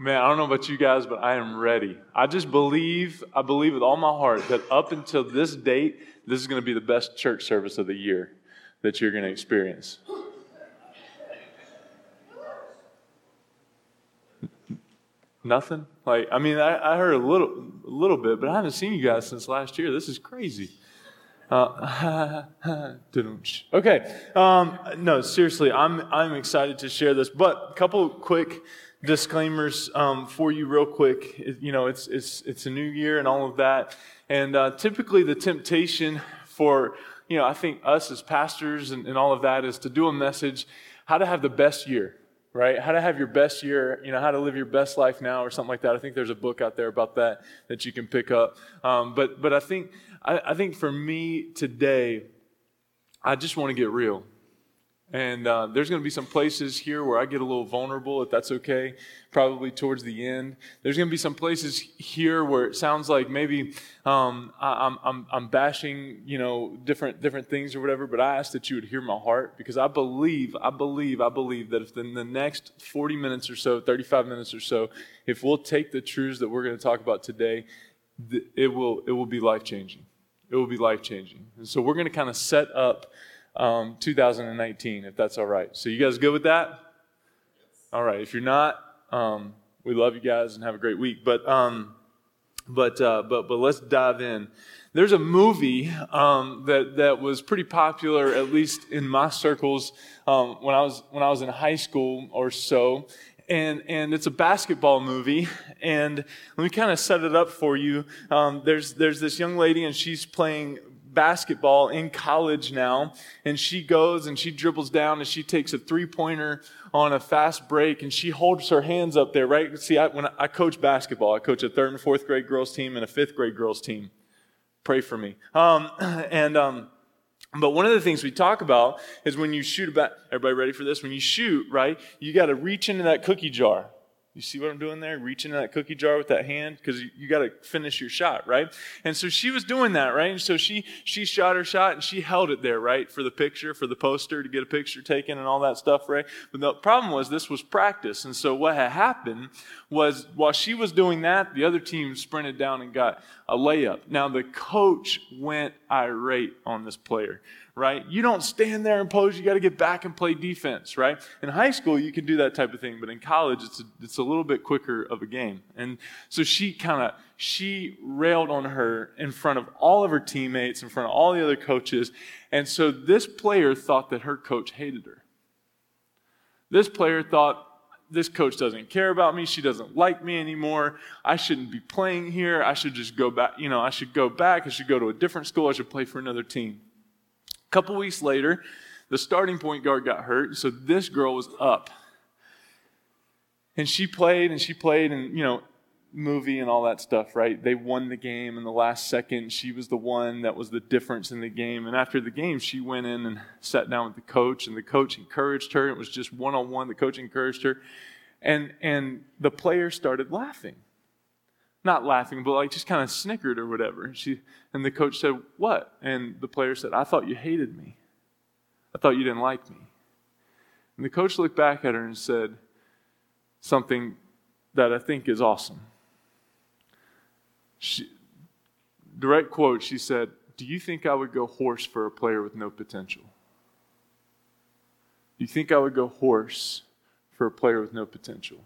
Man, I don't know about you guys, but I am ready. I just believe, I believe with all my heart that up until this date, this is going to be the best church service of the year that you're going to experience. Nothing? Like, I mean, I, I heard a little, a little bit, but I haven't seen you guys since last year. This is crazy. Uh, okay. Um, no, seriously, I'm, I'm excited to share this, but a couple quick disclaimers um, for you real quick. It, you know, it's, it's, it's a new year and all of that. And uh, typically the temptation for, you know, I think us as pastors and, and all of that is to do a message, how to have the best year, right? How to have your best year, you know, how to live your best life now or something like that. I think there's a book out there about that that you can pick up. Um, but, but I think, I, I think for me today, I just want to get real. And uh, there's going to be some places here where I get a little vulnerable, if that's okay, probably towards the end. There's going to be some places here where it sounds like maybe um, I, am I'm, I'm bashing, you know, different, different things or whatever, but I ask that you would hear my heart because I believe, I believe, I believe that if in the next 40 minutes or so, 35 minutes or so, if we'll take the truths that we're going to talk about today, it will, it will be life changing. It will be life changing. And so we're going to kind of set up um, 2019, if that's all right. So, you guys good with that? All right. If you're not, um, we love you guys and have a great week. But, um, but, uh, but, but let's dive in. There's a movie um, that that was pretty popular, at least in my circles, um, when I was when I was in high school or so, and and it's a basketball movie. And let me kind of set it up for you. Um, there's there's this young lady, and she's playing basketball in college now, and she goes and she dribbles down and she takes a three pointer on a fast break and she holds her hands up there, right? See, I, when I, I coach basketball, I coach a third and fourth grade girls team and a fifth grade girls team. Pray for me. Um, and, um, but one of the things we talk about is when you shoot about, everybody ready for this? When you shoot, right, you got to reach into that cookie jar. You see what I'm doing there? Reaching in that cookie jar with that hand because you, you got to finish your shot, right? And so she was doing that, right? And so she she shot her shot and she held it there, right, for the picture, for the poster to get a picture taken and all that stuff, right? But the problem was this was practice, and so what had happened was while she was doing that, the other team sprinted down and got a layup. Now the coach went irate on this player right? You don't stand there and pose. You got to get back and play defense, right? In high school, you can do that type of thing, but in college, it's a, it's a little bit quicker of a game. And so she kind of she railed on her in front of all of her teammates, in front of all the other coaches, and so this player thought that her coach hated her. This player thought this coach doesn't care about me. She doesn't like me anymore. I shouldn't be playing here. I should just go back. You know, I should go back. I should go to a different school. I should play for another team. A couple weeks later, the starting point guard got hurt, so this girl was up. And she played and she played, and you know, movie and all that stuff, right? They won the game in the last second. She was the one that was the difference in the game. And after the game, she went in and sat down with the coach, and the coach encouraged her. It was just one on one. The coach encouraged her. And, and the player started laughing not laughing, but like just kind of snickered or whatever. She, and the coach said, What? And the player said, I thought you hated me. I thought you didn't like me. And the coach looked back at her and said something that I think is awesome. She, direct quote, she said, Do you think I would go hoarse for a player with no potential? Do you think I would go hoarse for a player with no potential?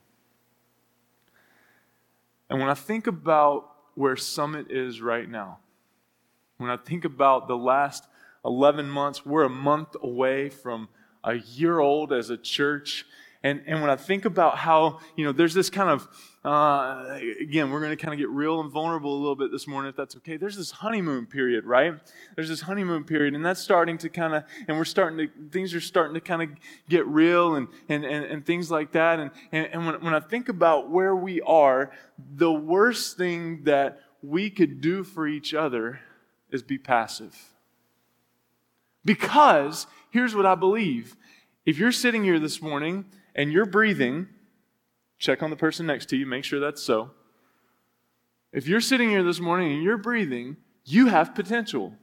And when I think about where Summit is right now, when I think about the last 11 months, we're a month away from a year old as a church. And, and when I think about how, you know, there's this kind of uh, again, we're going to kind of get real and vulnerable a little bit this morning, if that's okay. There's this honeymoon period, right? There's this honeymoon period, and that's starting to kind of, and we're starting to, things are starting to kind of get real and, and, and, and things like that. And, and, and when, when I think about where we are, the worst thing that we could do for each other is be passive. Because here's what I believe if you're sitting here this morning and you're breathing, Check on the person next to you, make sure that's so. If you're sitting here this morning and you're breathing, you have potential.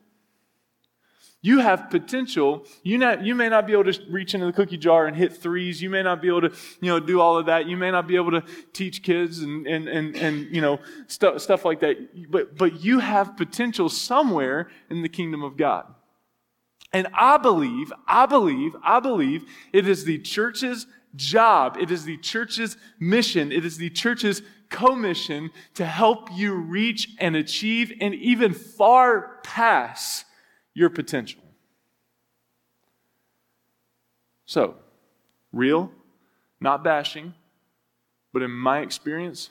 You have potential. You, not, you may not be able to reach into the cookie jar and hit threes. You may not be able to, you know, do all of that. You may not be able to teach kids and, and, and, and you know, stuff, stuff like that. But, but you have potential somewhere in the kingdom of God. And I believe, I believe, I believe it is the church's job. It is the church's mission. It is the church's commission to help you reach and achieve and even far past your potential. So, real, not bashing, but in my experience,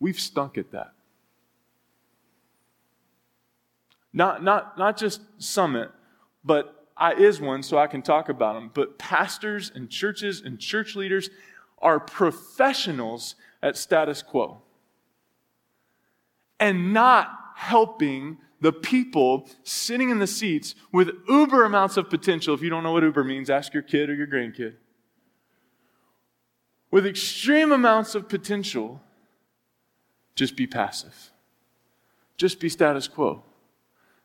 we've stunk at that. Not, not, not just Summit, but I is one, so I can talk about them. But pastors and churches and church leaders are professionals at status quo and not helping the people sitting in the seats with uber amounts of potential. If you don't know what uber means, ask your kid or your grandkid. With extreme amounts of potential, just be passive. Just be status quo.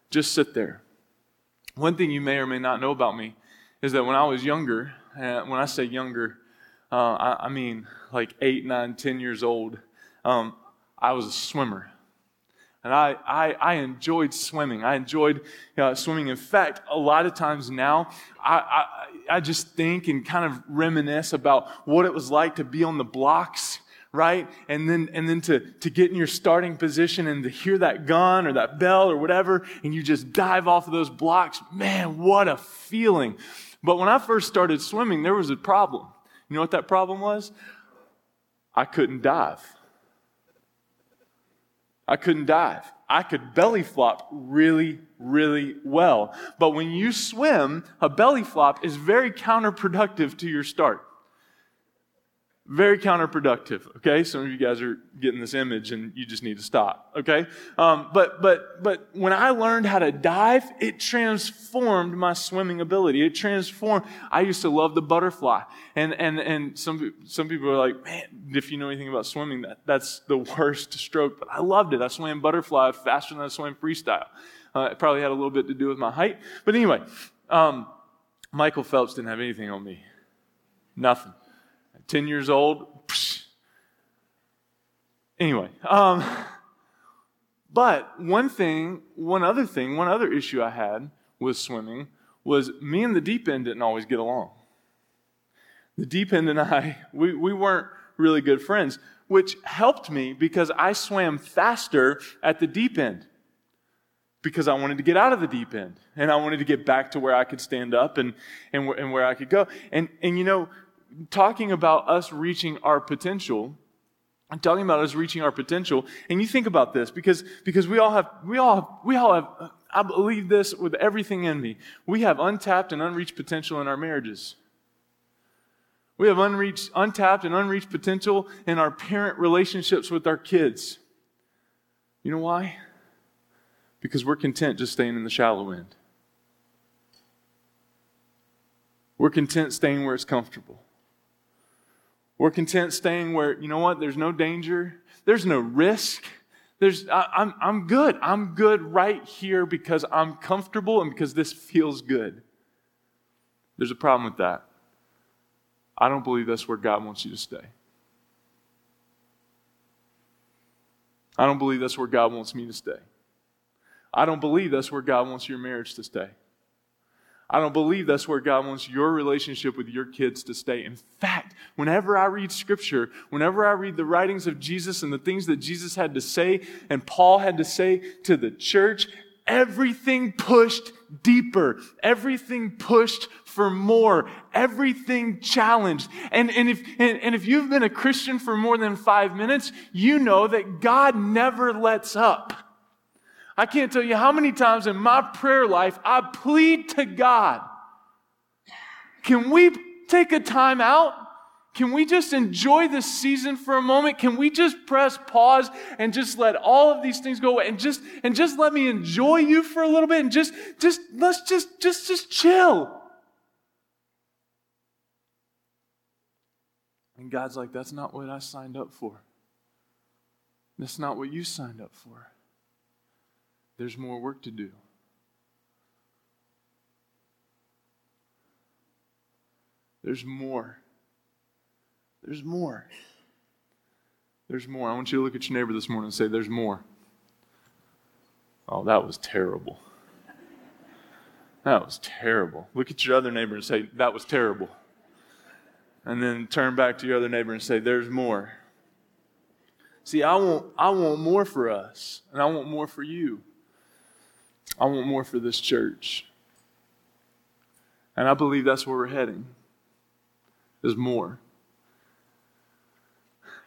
Just sit there. One thing you may or may not know about me is that when I was younger, uh, when I say younger, uh, I, I, mean like eight, nine, ten years old, um, I was a swimmer. And I, I, I enjoyed swimming. I enjoyed uh, swimming. In fact, a lot of times now, I, I, I just think and kind of reminisce about what it was like to be on the blocks right? And then, and then to, to get in your starting position and to hear that gun or that bell or whatever, and you just dive off of those blocks. Man, what a feeling. But when I first started swimming, there was a problem. You know what that problem was? I couldn't dive. I couldn't dive. I could belly flop really, really well. But when you swim, a belly flop is very counterproductive to your start. Very counterproductive. Okay, some of you guys are getting this image, and you just need to stop. Okay, um, but but but when I learned how to dive, it transformed my swimming ability. It transformed. I used to love the butterfly, and and and some some people are like, man, if you know anything about swimming, that that's the worst stroke. But I loved it. I swam butterfly faster than I swam freestyle. Uh, it probably had a little bit to do with my height, but anyway, um, Michael Phelps didn't have anything on me. Nothing. 10 years old. Psh. Anyway, um, but one thing, one other thing, one other issue I had with swimming was me and the deep end didn't always get along. The deep end and I, we, we weren't really good friends, which helped me because I swam faster at the deep end because I wanted to get out of the deep end and I wanted to get back to where I could stand up and, and, and where I could go. And, and you know, talking about us reaching our potential. I'm talking about us reaching our potential. And you think about this because, because we all have, we all, have, we all have, I believe this with everything in me. We have untapped and unreached potential in our marriages. We have unreached, untapped and unreached potential in our parent relationships with our kids. You know why? Because we're content just staying in the shallow end. We're content staying where it's comfortable. We're content staying where, you know what, there's no danger, there's no risk. There's, I, I'm, I'm good. I'm good right here because I'm comfortable and because this feels good. There's a problem with that. I don't believe that's where God wants you to stay. I don't believe that's where God wants me to stay. I don't believe that's where God wants your marriage to stay. I don't believe that's where God wants your relationship with your kids to stay. In fact, whenever I read scripture, whenever I read the writings of Jesus and the things that Jesus had to say and Paul had to say to the church, everything pushed deeper, everything pushed for more, everything challenged. And, and, if, and, and if you've been a Christian for more than five minutes, you know that God never lets up. I can't tell you how many times in my prayer life I plead to God. Can we take a time out? Can we just enjoy this season for a moment? Can we just press pause and just let all of these things go away and just and just let me enjoy you for a little bit and just just let's just just just chill. And God's like, that's not what I signed up for. That's not what you signed up for there's more work to do. There's more. There's more. There's more. I want you to look at your neighbor this morning and say, There's more. Oh, that was terrible. That was terrible. Look at your other neighbor and say, That was terrible. And then turn back to your other neighbor and say, There's more. See, I want, I want more for us, and I want more for you. I want more for this church. And I believe that's where we're heading. Is more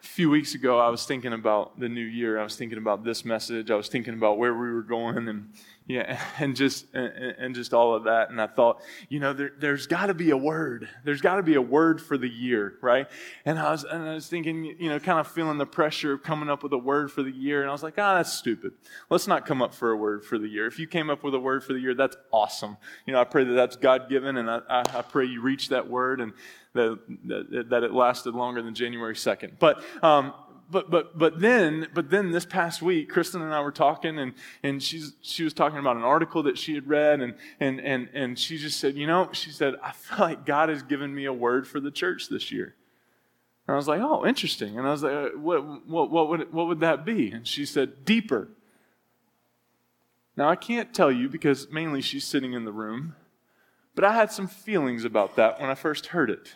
a few weeks ago, I was thinking about the new year. I was thinking about this message. I was thinking about where we were going, and yeah, and just and, just all of that. And I thought, you know, there, has got to be a word. There's got to be a word for the year, right? And I was and I was thinking, you know, kind of feeling the pressure of coming up with a word for the year. And I was like, ah, oh, that's stupid. Let's not come up for a word for the year. If you came up with a word for the year, that's awesome. You know, I pray that that's God given, and I, I, I pray you reach that word and that, that, that it lasted longer than January 2nd. But, um, but, but, but then, but then this past week, Kristen and I were talking and, and she's, she was talking about an article that she had read and, and, and, and she just said, you know, she said, I feel like God has given me a word for the church this year. And I was like, oh, interesting. And I was like, uh, what, what, what, would, what would that be? And she said, deeper. Now, I can't tell you because mainly she's sitting in the room, but I had some feelings about that when I first heard it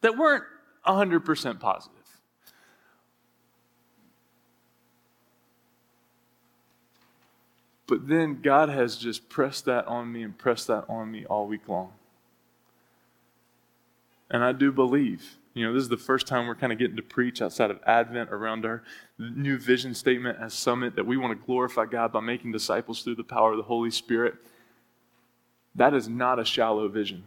that weren't 100% positive. But then God has just pressed that on me and pressed that on me all week long. And I do believe, you know, this is the first time we're kind of getting to preach outside of Advent around our new vision statement as Summit that we want to glorify God by making disciples through the power of the Holy Spirit. That is not a shallow vision.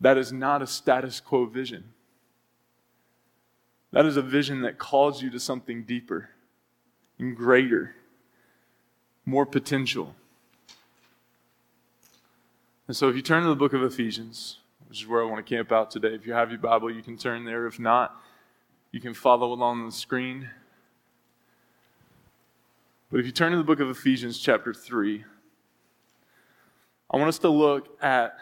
That is not a status quo vision. That is a vision that calls you to something deeper and greater, more potential. And so, if you turn to the book of Ephesians, which is where I want to camp out today, if you have your Bible, you can turn there. If not, you can follow along on the screen. But if you turn to the book of Ephesians, chapter 3, I want us to look at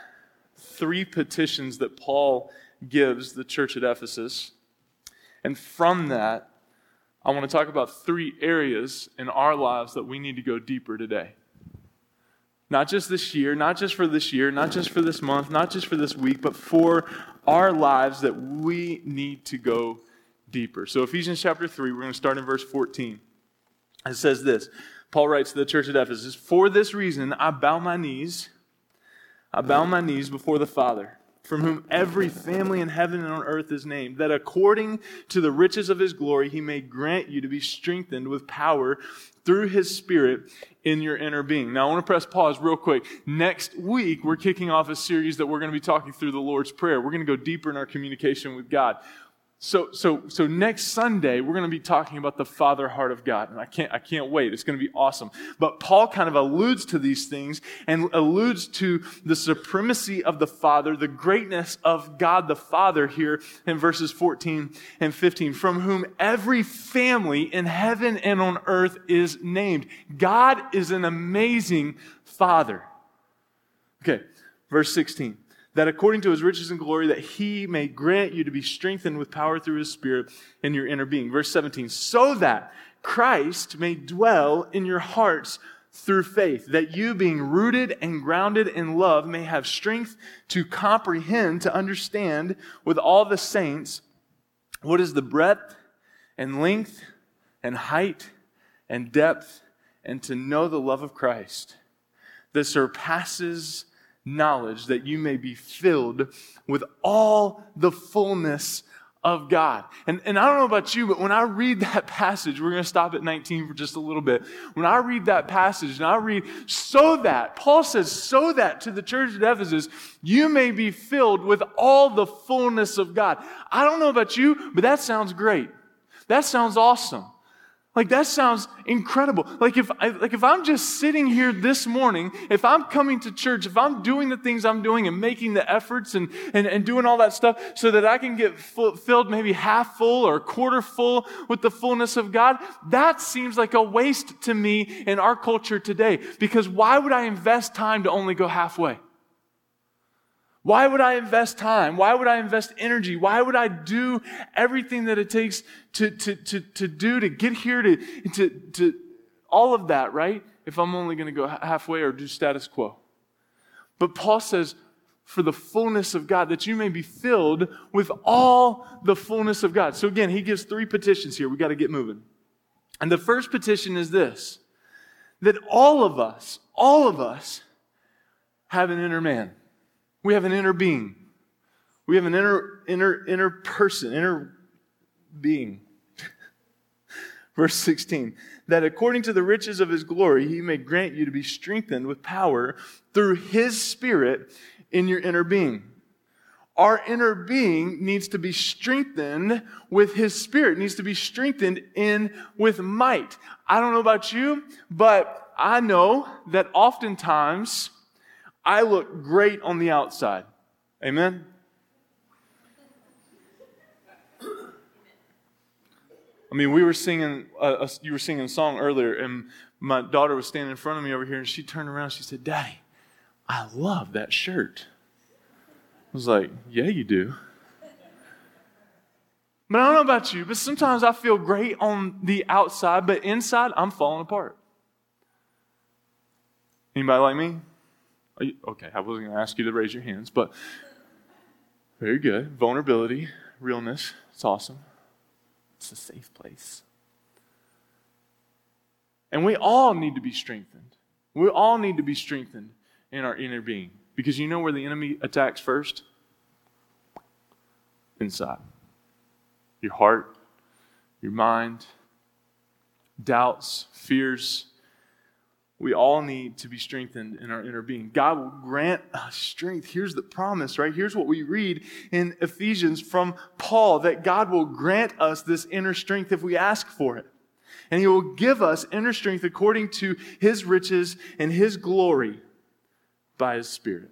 three petitions that Paul gives the church at Ephesus. And from that, I want to talk about three areas in our lives that we need to go deeper today. Not just this year, not just for this year, not just for this month, not just for this week, but for our lives that we need to go deeper. So, Ephesians chapter 3, we're going to start in verse 14. It says this Paul writes to the church at Ephesus For this reason, I bow my knees I bow my knees before the Father, from whom every family in heaven and on earth is named, that according to the riches of his glory, he may grant you to be strengthened with power through his Spirit in your inner being. Now, I want to press pause real quick. Next week, we're kicking off a series that we're going to be talking through the Lord's Prayer. We're going to go deeper in our communication with God. So, so, so next Sunday, we're going to be talking about the Father heart of God. And I can't, I can't wait. It's going to be awesome. But Paul kind of alludes to these things and alludes to the supremacy of the Father, the greatness of God the Father here in verses 14 and 15, from whom every family in heaven and on earth is named. God is an amazing Father. Okay, verse 16 that according to his riches and glory that he may grant you to be strengthened with power through his spirit in your inner being. Verse 17 so that christ may dwell in your hearts through faith that you being rooted and grounded in love may have strength to comprehend to understand with all the saints what is the breadth and length and height and depth and to know the love of christ that surpasses knowledge that you may be filled with all the fullness of God. And, and I don't know about you, but when I read that passage, we're going to stop at 19 for just a little bit. When I read that passage and I read, so that, Paul says, so that to the church at Ephesus, you may be filled with all the fullness of God. I don't know about you, but that sounds great. That sounds awesome. Like that sounds incredible. Like if I, like if I'm just sitting here this morning, if I'm coming to church, if I'm doing the things I'm doing and making the efforts and, and, and doing all that stuff so that I can get full, filled maybe half full or quarter full with the fullness of God, that seems like a waste to me in our culture today. Because why would I invest time to only go halfway? Why would I invest time? Why would I invest energy? Why would I do everything that it takes to, to, to, to do to get here to, to, to all of that, right? If I'm only going to go halfway or do status quo. But Paul says, for the fullness of God, that you may be filled with all the fullness of God. So again, he gives three petitions here. We got to get moving. And the first petition is this that all of us, all of us have an inner man. We have an inner being. We have an inner, inner, inner person, inner being. Verse 16, that according to the riches of his glory, he may grant you to be strengthened with power through his spirit in your inner being. Our inner being needs to be strengthened with his spirit, needs to be strengthened in with might. I don't know about you, but I know that oftentimes I look great on the outside. Amen? I mean, we were singing, uh, you were singing a song earlier, and my daughter was standing in front of me over here, and she turned around. She said, Daddy, I love that shirt. I was like, Yeah, you do. But I don't know about you, but sometimes I feel great on the outside, but inside I'm falling apart. Anybody like me? You, okay, I wasn't going to ask you to raise your hands, but very good. Vulnerability, realness, it's awesome. It's a safe place. And we all need to be strengthened. We all need to be strengthened in our inner being. Because you know where the enemy attacks first? Inside. Your heart, your mind, doubts, fears. We all need to be strengthened in our inner being. God will grant us strength. Here's the promise, right? Here's what we read in Ephesians from Paul that God will grant us this inner strength if we ask for it. And He will give us inner strength according to His riches and His glory by his Spirit.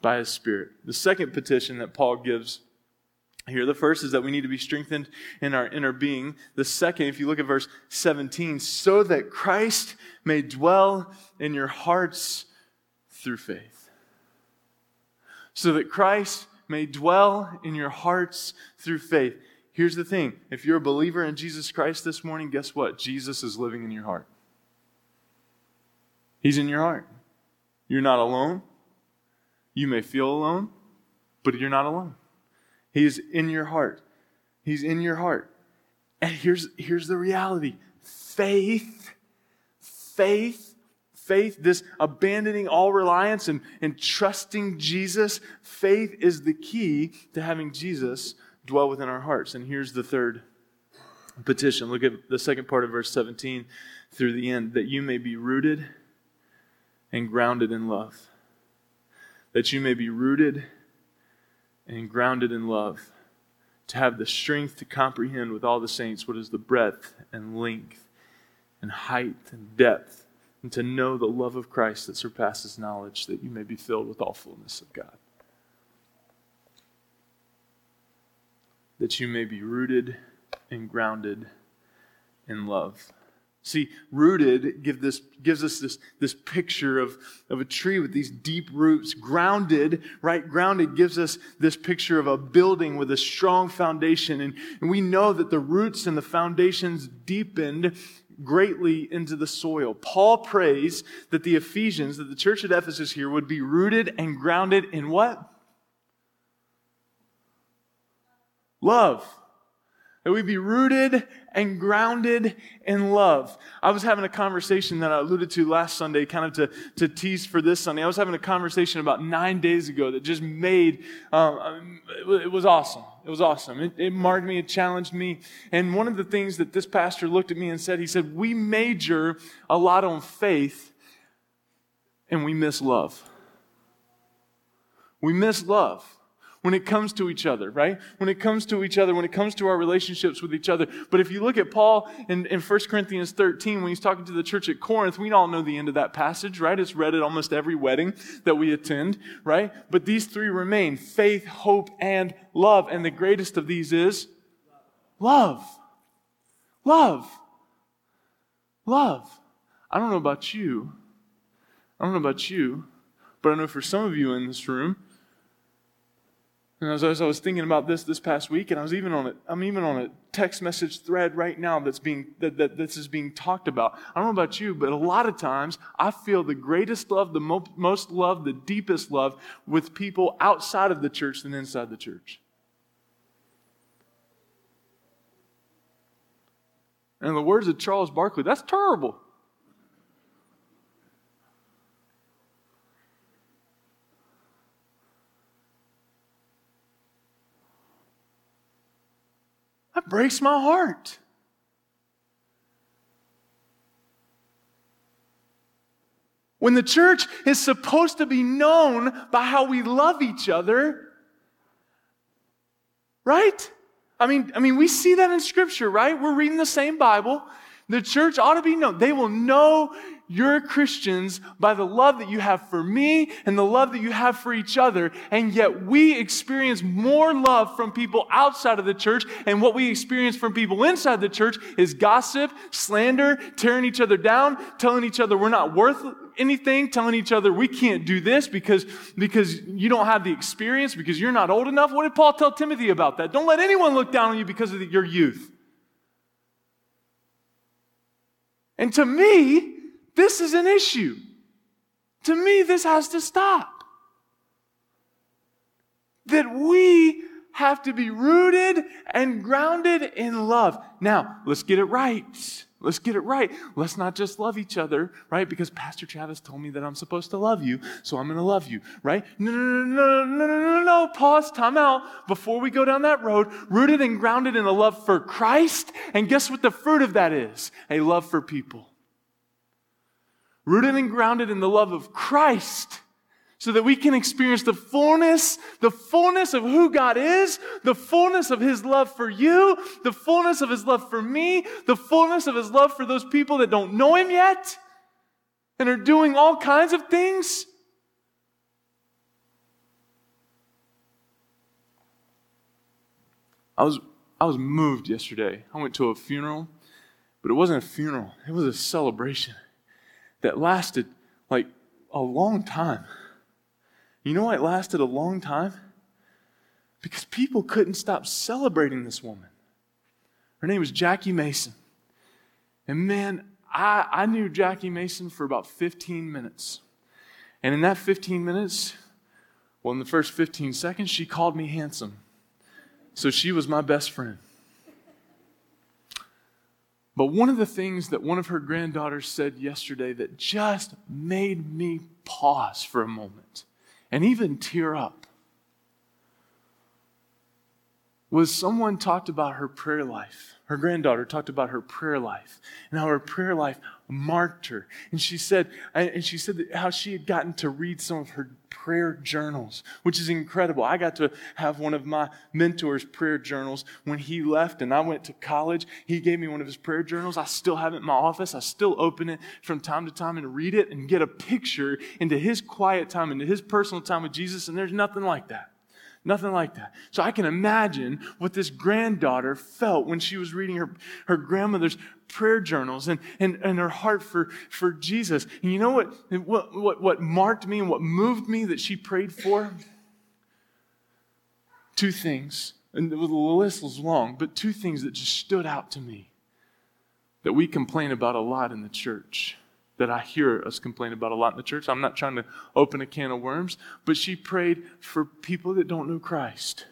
By his Spirit. The second petition that Paul gives here, the first is that we need to be strengthened in our inner being. The second, if you look at verse 17, so that Christ may dwell in your hearts through faith. So that Christ may dwell in your hearts through faith. Here's the thing if you're a believer in Jesus Christ this morning, guess what? Jesus is living in your heart. He's in your heart. You're not alone. You may feel alone, but you're not alone. He's in your heart. He's in your heart. And here's, here's the reality faith, faith, faith, this abandoning all reliance and, and trusting Jesus, faith is the key to having Jesus dwell within our hearts. And here's the third petition. Look at the second part of verse 17 through the end that you may be rooted and grounded in love. That you may be rooted and grounded in love. To have the strength to comprehend with all the saints what is the breadth and length and height and depth, and to know the love of Christ that surpasses knowledge, that you may be filled with all fullness of God. That you may be rooted and grounded in love. See, rooted give this, gives us this, this picture of, of a tree with these deep roots. Grounded, right? Grounded gives us this picture of a building with a strong foundation. And, and we know that the roots and the foundations deepened greatly into the soil. Paul prays that the Ephesians, that the church at Ephesus here, would be rooted and grounded in what? Love. That we be rooted and grounded in love. I was having a conversation that I alluded to last Sunday, kind of to, to tease for this Sunday. I was having a conversation about nine days ago that just made, um, it was awesome. It was awesome. It, it marked me, it challenged me. And one of the things that this pastor looked at me and said, he said, We major a lot on faith and we miss love. We miss love when it comes to each other, right? When it comes to each other, when it comes to our relationships with each other. But if you look at Paul in, in 1 Corinthians 13, when he's talking to the church at Corinth, we all know the end of that passage, right? It's read at almost every wedding that we attend, right? But these three remain faith, hope, and love. And the greatest of these is love. Love. Love. I don't know about you. I don't know about you, but I know for some of you in this room, And as, I was thinking about this this past week, and I was even on a, I'm even on a text message thread right now that's being that, that this is being talked about. I don't know about you, but a lot of times I feel the greatest love, the mo- most love, the deepest love with people outside of the church than inside the church. And in the words of Charles Barkley, that's terrible. That breaks my heart. When the church is supposed to be known by how we love each other, right? I mean, I mean, we see that in Scripture, right? We're reading the same Bible. The church ought to be known. They will know you're Christians by the love that you have for me and the love that you have for each other. And yet we experience more love from people outside of the church. And what we experience from people inside the church is gossip, slander, tearing each other down, telling each other we're not worth anything, telling each other we can't do this because, because you don't have the experience, because you're not old enough. What did Paul tell Timothy about that? Don't let anyone look down on you because of your youth. And to me, this is an issue. To me, this has to stop. That we have to be rooted and grounded in love. Now, let's get it right. Let's get it right. Let's not just love each other, right? Because Pastor Travis told me that I'm supposed to love you, so I'm going to love you, right? No, no, no, no, no, no, no, no. Pause, time out before we go down that road. Rooted and grounded in a love for Christ. And guess what the fruit of that is? A love for people rooted and grounded in the love of Christ so that we can experience the fullness, the fullness of who God is, the fullness of His love for you, the fullness of His love for me, the fullness of His love for those people that don't know Him yet and are doing all kinds of things. I was, I was moved yesterday. I went to a funeral, but it wasn't a funeral, it was a celebration that lasted like a long time. You know why it lasted a long time? Because people couldn't stop celebrating this woman. Her name was Jackie Mason. And man, I, I knew Jackie Mason for about 15 minutes. And in that 15 minutes, well, in the first 15 seconds, she called me handsome. So she was my best friend. But one of the things that one of her granddaughters said yesterday that just made me pause for a moment and even tear up was someone talked about her prayer life. Her granddaughter talked about her prayer life and how her prayer life marked her. And she said, and she said how she had gotten to read some of her prayer journals, which is incredible. I got to have one of my mentors' prayer journals when he left and I went to college. He gave me one of his prayer journals. I still have it in my office. I still open it from time to time and read it and get a picture into his quiet time, into his personal time with Jesus. And there's nothing like that. Nothing like that. So I can imagine what this granddaughter felt when she was reading her, her grandmother's prayer journals and, and, and her heart for, for Jesus. And you know what, what, what, what marked me and what moved me that she prayed for? Two things. And the list was long, but two things that just stood out to me that we complain about a lot in the church that I hear us complain about a lot in the church. I'm not trying to open a can of worms, but she prayed for people that don't know Christ.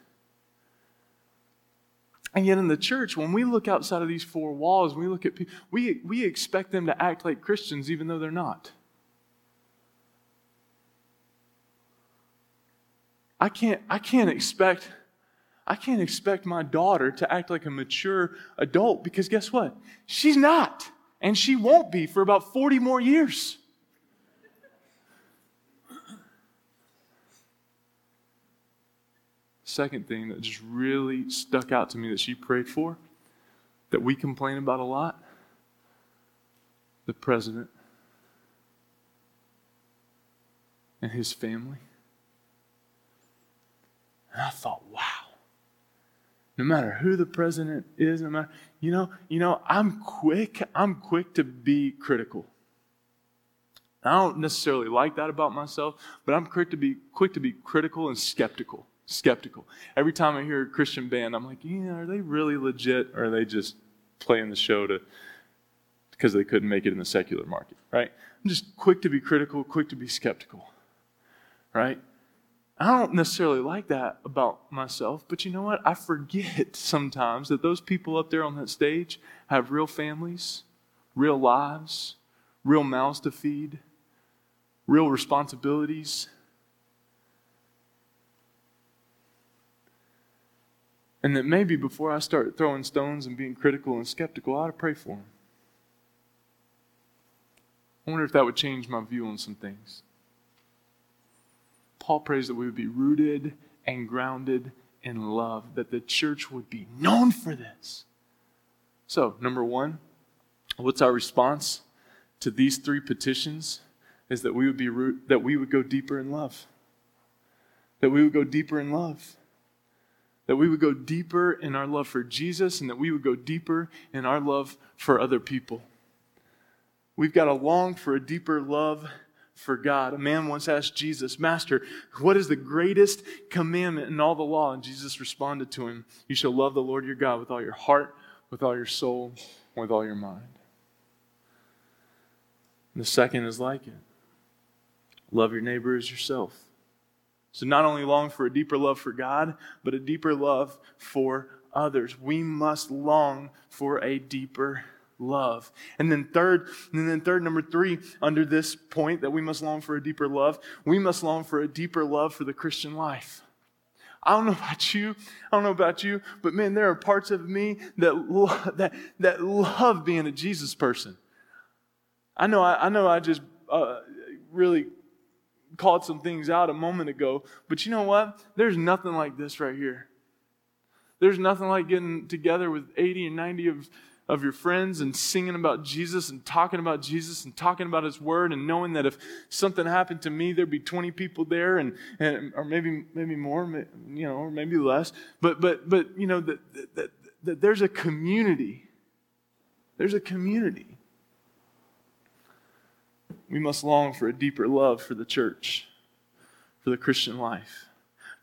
And yet in the church, when we look outside of these four walls, we look at people, we, we expect them to act like Christians even though they're not. I can't, I can't expect I can't expect my daughter to act like a mature adult because guess what? She's not and she won't be for about 40 more years. Second thing that just really stuck out to me that she prayed for, that we complain about a lot the president and his family. And I thought, wow no matter who the president is, no matter, you know, you know, I'm quick, I'm quick to be critical. I don't necessarily like that about myself, but I'm quick to be quick to be critical and skeptical. skeptical. Every time I hear a Christian band, I'm like, yeah, are they really legit or are they just playing the show to because they couldn't make it in the secular market, right? I'm just quick to be critical, quick to be skeptical, right? I don't necessarily like that about myself, but you know what? I forget sometimes that those people up there on that stage have real families, real lives, real mouths to feed, real responsibilities. And that maybe before I start throwing stones and being critical and skeptical, I ought to pray for them. I wonder if that would change my view on some things. Paul prays that we would be rooted and grounded in love, that the church would be known for this. So, number one, what's our response to these three petitions? Is that we would be root, that we would go deeper in love. That we would go deeper in love. That we would go deeper in our love for Jesus and that we would go deeper in our love for other people. We've got to long for a deeper love for God. A man once asked Jesus, Master, what is the greatest commandment in all the law? And Jesus responded to him, You shall love the Lord your God with all your heart, with all your soul, with all your mind. And the second is like it love your neighbor as yourself. So, not only long for a deeper love for God, but a deeper love for others. We must long for a deeper love. And then third, and then third, number three, under this point that we must long for a deeper love, we must long for a deeper love for the Christian life. I don't know about you. I don't know about you, but man, there are parts of me that lo- that that love being a Jesus person. I know. I, I know. I just uh, really called some things out a moment ago, but you know what? There's nothing like this right here. There's nothing like getting together with 80 and 90 of of your friends and singing about Jesus and talking about Jesus and talking about His Word and knowing that if something happened to me, there'd be 20 people there and, and or maybe maybe more, you know, or maybe less. But but but you know that, that, that there's a community. There's a community. We must long for a deeper love for the church, for the Christian life.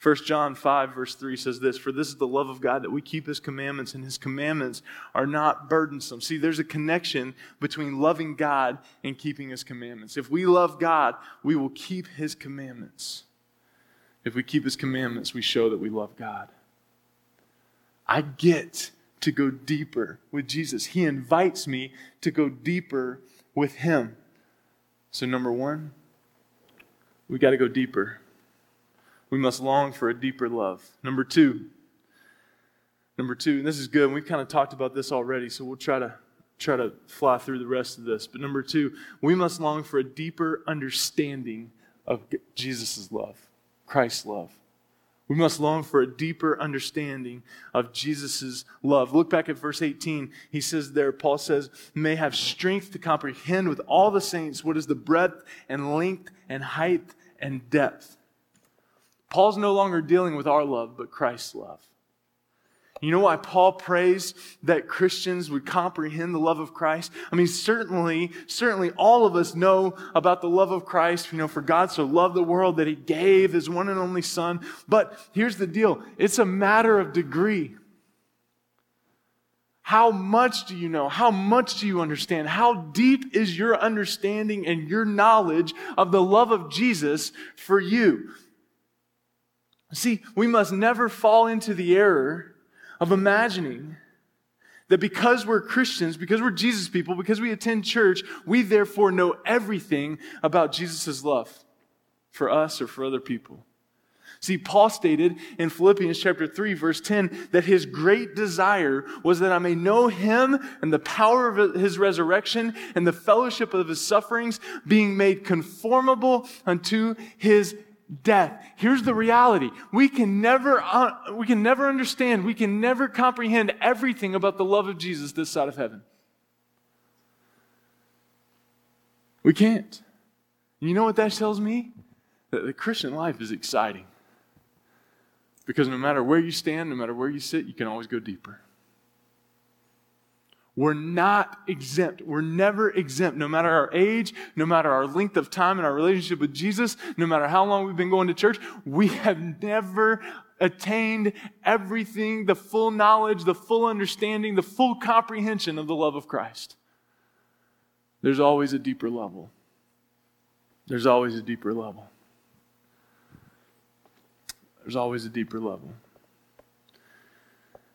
1 John 5, verse 3 says this For this is the love of God that we keep his commandments, and his commandments are not burdensome. See, there's a connection between loving God and keeping his commandments. If we love God, we will keep his commandments. If we keep his commandments, we show that we love God. I get to go deeper with Jesus. He invites me to go deeper with him. So, number one, we got to go deeper we must long for a deeper love. Number two, number two, and this is good. We've kind of talked about this already, so we'll try to try to fly through the rest of this. But number two, we must long for a deeper understanding of Jesus' love, Christ's love. We must long for a deeper understanding of Jesus' love. Look back at verse 18. He says there, Paul says, may have strength to comprehend with all the saints what is the breadth and length and height and depth Paul's no longer dealing with our love, but Christ's love. You know why Paul prays that Christians would comprehend the love of Christ? I mean, certainly, certainly all of us know about the love of Christ. You know, for God so loved the world that he gave his one and only son. But here's the deal. It's a matter of degree. How much do you know? How much do you understand? How deep is your understanding and your knowledge of the love of Jesus for you? See, we must never fall into the error of imagining that because we're Christians, because we're Jesus people, because we attend church, we therefore know everything about Jesus' love for us or for other people. See, Paul stated in Philippians chapter 3, verse 10, that his great desire was that I may know him and the power of his resurrection and the fellowship of his sufferings, being made conformable unto his death. Here's the reality. We can never, uh, we can never understand, we can never comprehend everything about the love of Jesus this side of heaven. We can't. You know what that tells me? That the Christian life is exciting. Because no matter where you stand, no matter where you sit, you can always go deeper. We're not exempt. We're never exempt, no matter our age, no matter our length of time in our relationship with Jesus, no matter how long we've been going to church. We have never attained everything, the full knowledge, the full understanding, the full comprehension of the love of Christ. There's always a deeper level. There's always a deeper level. There's always a deeper level.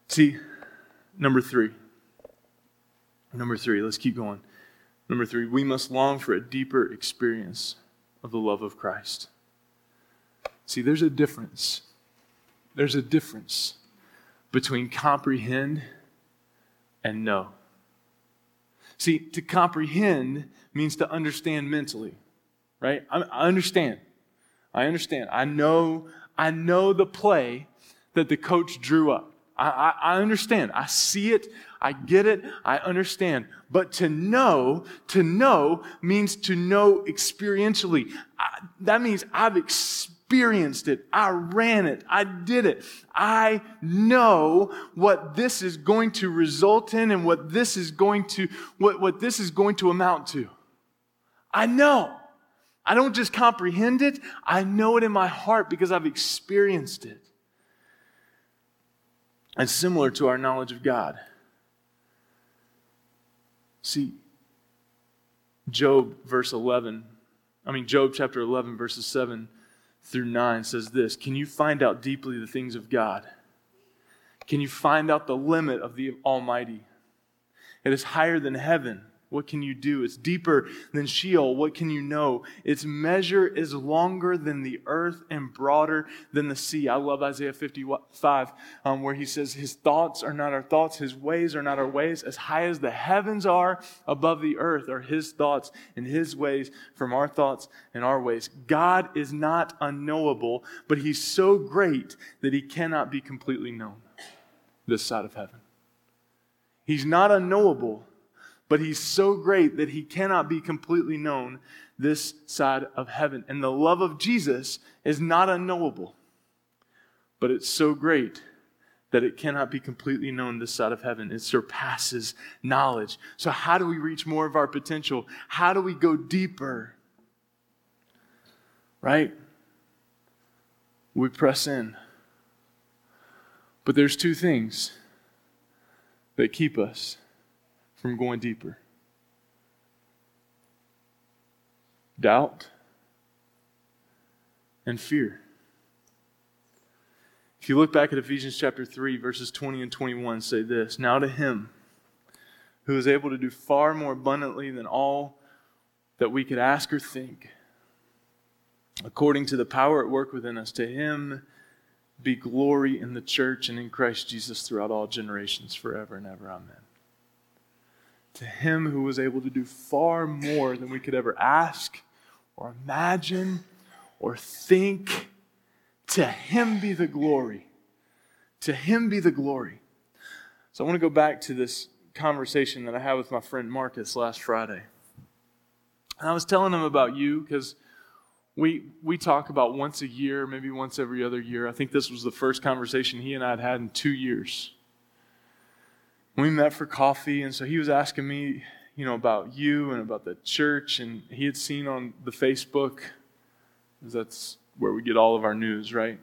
See, number three. Number three, let's keep going. Number three, we must long for a deeper experience of the love of Christ. See, there's a difference. There's a difference between comprehend and know. See, to comprehend means to understand mentally, right? I, understand. I understand. I know, I know the play that the coach drew up. I, I, I, understand. I see it. I get it. I understand. But to know, to know means to know experientially. I, that means I've experienced it. I ran it. I did it. I know what this is going to result in and what this is going to, what, what this is going to amount to. I know. I don't just comprehend it. I know it in my heart because I've experienced it. And similar to our knowledge of God. See, Job, verse 11, I mean, Job chapter 11, verses 7 through 9 says this Can you find out deeply the things of God? Can you find out the limit of the Almighty? It is higher than heaven. What can you do? It's deeper than Sheol. What can you know? Its measure is longer than the earth and broader than the sea. I love Isaiah 55, um, where he says, His thoughts are not our thoughts, His ways are not our ways. As high as the heavens are above the earth are His thoughts and His ways from our thoughts and our ways. God is not unknowable, but He's so great that He cannot be completely known this side of heaven. He's not unknowable but he's so great that he cannot be completely known this side of heaven. And the love of Jesus is not unknowable, but it's so great that it cannot be completely known this side of heaven. It surpasses knowledge. So, how do we reach more of our potential? How do we go deeper? Right? We press in. But there's two things that keep us from going deeper? Doubt and fear. If you look back at Ephesians chapter 3, verses 20 and 21, say this Now to him who is able to do far more abundantly than all that we could ask or think, according to the power at work within us, to him be glory in the church and in Christ Jesus throughout all generations, forever and ever. Amen to him who was able to do far more than we could ever ask or imagine or think. To him be the glory. To him be the glory. So I want to go back to this conversation that I had with my friend Marcus last Friday. And I was telling him about you because we, we talk about once a year, maybe once every other year. I think this was the first conversation he and I had had in two years we met for coffee, and so he was asking me, you know, about you and about the church, and he had seen on the Facebook, because that's where we get all of our news, right?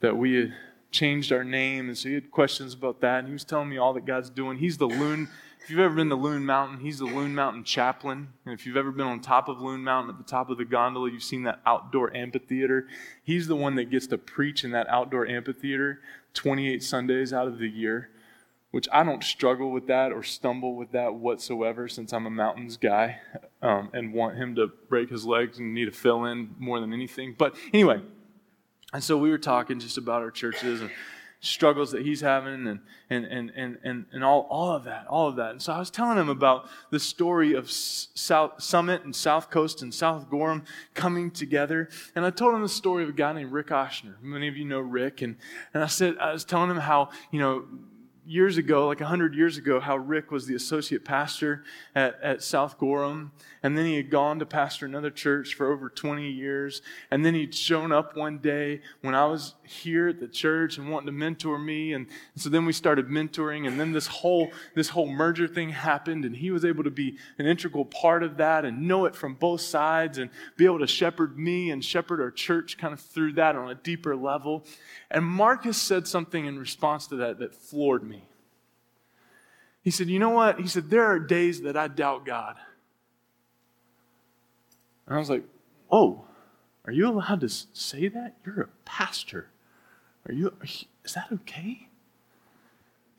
That we had changed our name, and so he had questions about that, and he was telling me all that God's doing. He's the loon. If you've ever been to Loon Mountain, he's the Loon Mountain chaplain. And if you've ever been on top of Loon Mountain, at the top of the gondola, you've seen that outdoor amphitheater. He's the one that gets to preach in that outdoor amphitheater 28 Sundays out of the year which I don't struggle with that or stumble with that whatsoever since I'm a mountains guy um, and want him to break his legs and need to fill in more than anything. But anyway, and so we were talking just about our churches and struggles that he's having and, and, and, and, and, and all, all of that, all of that. And so I was telling him about the story of South Summit and South Coast and South Gorham coming together. And I told him the story of a guy named Rick Oshner. Many of you know Rick. And, and I said, I was telling him how, you know, years ago, like 100 years ago, how Rick was the associate pastor at, at South Gorham. And then he had gone to pastor another church for over 20 years. And then he'd shown up one day when I was here at the church and wanting to mentor me. And, so then we started mentoring. And then this whole, this whole merger thing happened. And he was able to be an integral part of that and know it from both sides and be able to shepherd me and shepherd our church kind of through that on a deeper level. And Marcus said something in response to that that floored me. He said, You know what? He said, There are days that I doubt God. And I was like, Oh, are you allowed to say that? You're a pastor. Are you, are you is that okay?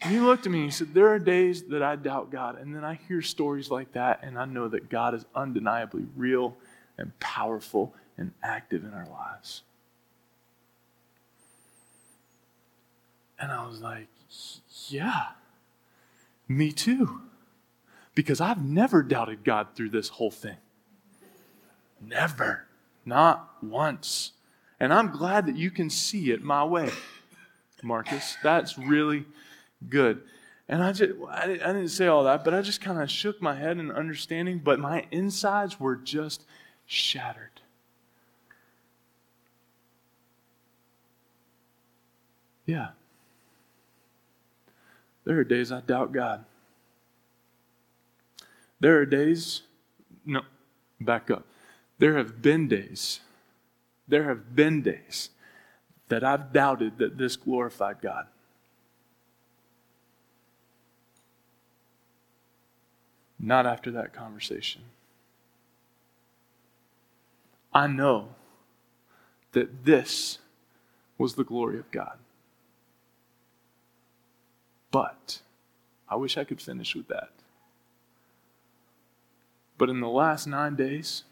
And he looked at me and he said, There are days that I doubt God. And then I hear stories like that, and I know that God is undeniably real and powerful and active in our lives. And I was like, Yeah, me too. Because I've never doubted God through this whole thing. Never. Not once. And I'm glad that you can see it my way, Marcus. That's really good. And I just, I didn't say all that, but I just kind of shook my head in understanding, but my insides were just shattered. Yeah. There are days I doubt God. There are days, no, back up. There have been days, there have been days that I've doubted that this glorified God. Not after that conversation. I know that this was the glory of God. But I wish I could finish with that. But in the last nine days,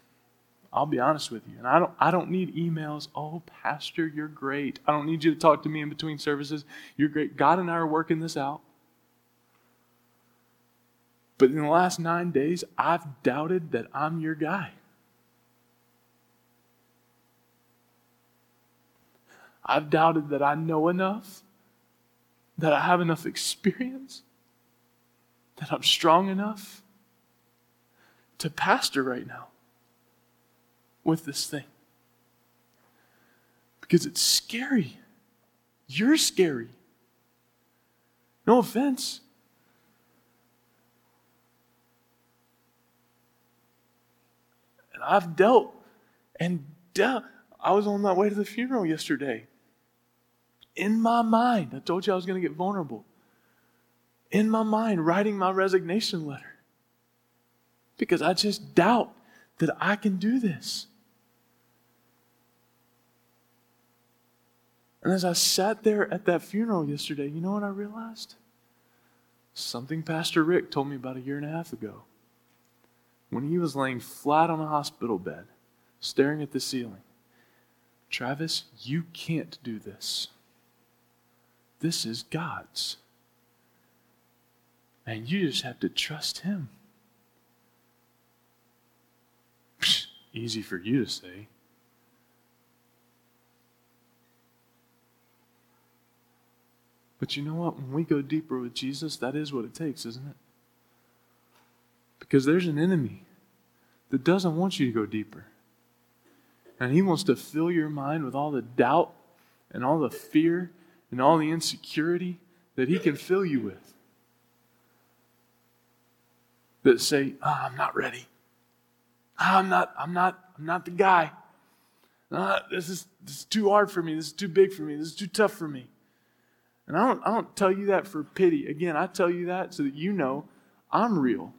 I'll be honest with you, and I don't, I don't need emails. Oh, Pastor, you're great. I don't need you to talk to me in between services. You're great. God and I are working this out. But in the last nine days, I've doubted that I'm your guy. I've doubted that I know enough that I have enough experience, that I'm strong enough to pastor right now with this thing. Because it's scary. You're scary. No offense. And I've dealt and dealt. I was on my way to the funeral yesterday in my mind, I told you I was going to get vulnerable. In my mind, writing my resignation letter. Because I just doubt that I can do this. And as I sat there at that funeral yesterday, you know what I realized? Something Pastor Rick told me about a year and a half ago. When he was laying flat on a hospital bed, staring at the ceiling. Travis, you can't do this. This is God's. And you just have to trust Him. Easy for you to say. But you know what? When we go deeper with Jesus, that is what it takes, isn't it? Because there's an enemy that doesn't want you to go deeper. And he wants to fill your mind with all the doubt and all the fear and all the insecurity that He can fill you with. That say, oh, I'm not ready. Oh, I'm not, I'm not, I'm not the guy. Oh, this, is, this is too hard for me. This is too big for me. This is too tough for me. And I don't, I don't tell you that for pity. Again, I tell you that so that you know I'm real.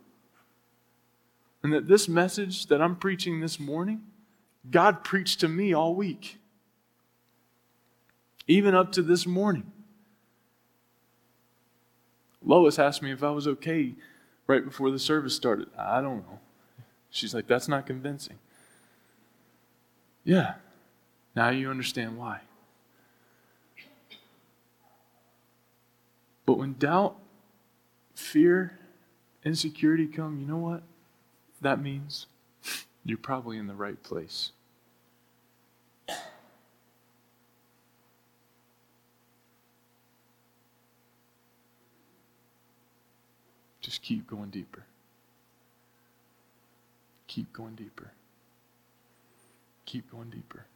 And that this message that I'm preaching this morning, God preached to me all week even up to this morning. Lois asked me if I was okay right before the service started. I don't know. She's like, that's not convincing. Yeah. Now you understand why. But when doubt, fear, insecurity come, you know what that means? You're probably in the right place. Just keep going deeper. Keep going deeper. Keep going deeper.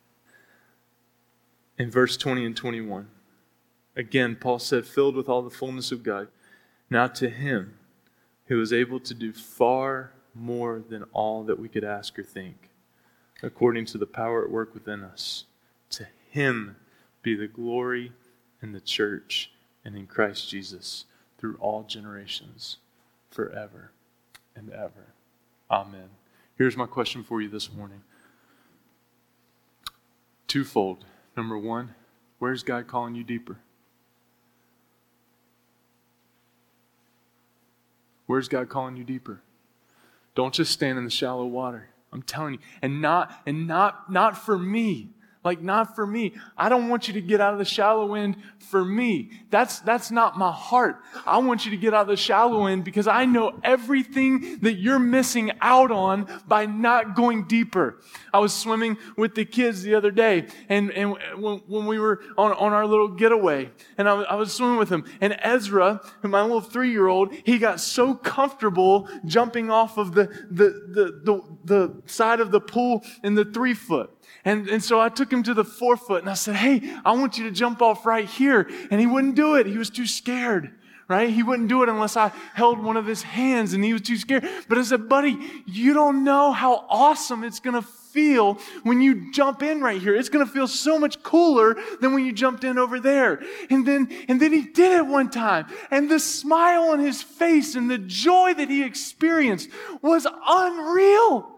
In verse 20 and 21, again, Paul said, filled with all the fullness of God. Now to him who is able to do far more than all that we could ask or think, according to the power at work within us. To him be the glory in the church and in Christ Jesus through all generations, forever and ever. Amen. Here's my question for you this morning twofold. Number one, where's God calling you deeper? Where's God calling you deeper? Don't just stand in the shallow water. I'm telling you. And not and not not for me. Like not for me. I don't want you to get out of the shallow end for me. That's that's not my heart. I want you to get out of the shallow end because I know everything that you're missing out on by not going deeper. I was swimming with the kids the other day and, and when, when we were on, on our little getaway and I, I was swimming with them and Ezra, my little three-year-old, he got so comfortable jumping off of the, the, the, the, the side of the pool in the three foot. And, and so I took him to the forefoot and I said, Hey, I want you to jump off right here. And he wouldn't do it. He was too scared, right? He wouldn't do it unless I held one of his hands and he was too scared. But I said, Buddy, you don't know how awesome it's going to feel when you jump in right here. It's going to feel so much cooler than when you jumped in over there. And then, and then he did it one time. And the smile on his face and the joy that he experienced was unreal.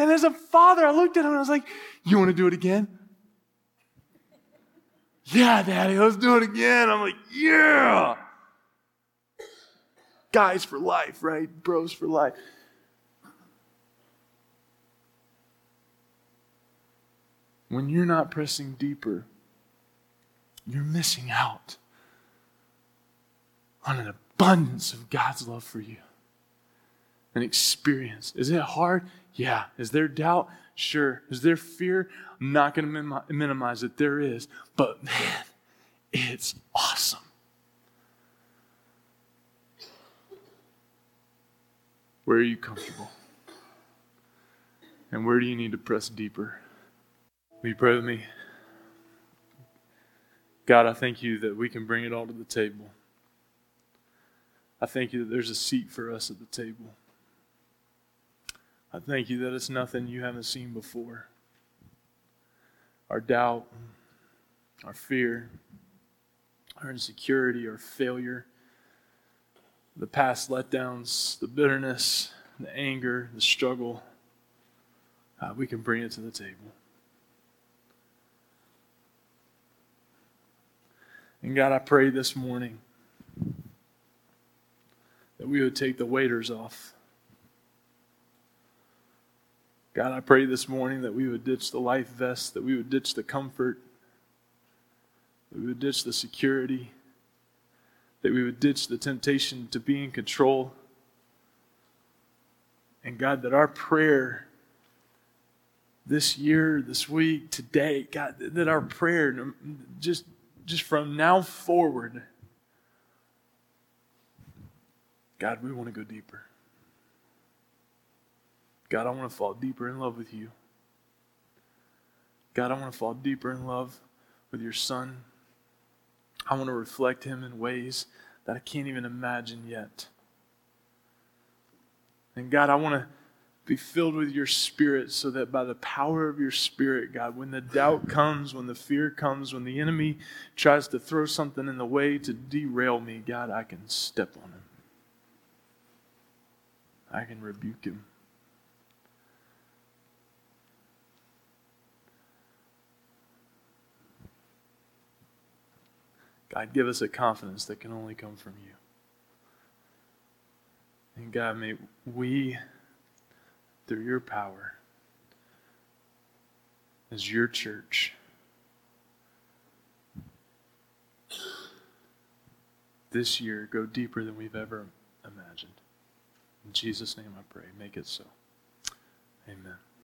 And as a father, I looked at him and I was like, You want to do it again? yeah, daddy, let's do it again. I'm like, Yeah. Guys for life, right? Bros for life. When you're not pressing deeper, you're missing out on an abundance of God's love for you. An experience. Is it hard? Yeah. Is there doubt? Sure. Is there fear? I'm not going to minimize it. There is. But man, it's awesome. Where are you comfortable? And where do you need to press deeper? Will you pray with me? God, I thank you that we can bring it all to the table. I thank you that there's a seat for us at the table. I thank you that it's nothing you haven't seen before. Our doubt, our fear, our insecurity, our failure, the past letdowns, the bitterness, the anger, the struggle, uh, we can bring it to the table. And God, I pray this morning that we would take the waiters off. God, I pray this morning that we would ditch the life vest, that we would ditch the comfort, that we would ditch the security, that we would ditch the temptation to be in control. And God, that our prayer this year, this week, today, God, that our prayer, just, just from now forward, God, we want to go deeper. God, I want to fall deeper in love with you. God, I want to fall deeper in love with your Son. I want to reflect him in ways that I can't even imagine yet. And God, I want to be filled with your spirit so that by the power of your spirit, God, when the doubt comes, when the fear comes, when the enemy tries to throw something in the way to derail me, God, I can step on him. I can rebuke him. God, give us a confidence that can only come from you. And God, may we, through your power, as your church, this year go deeper than we've ever imagined. In Jesus' name I pray. Make it so. Amen.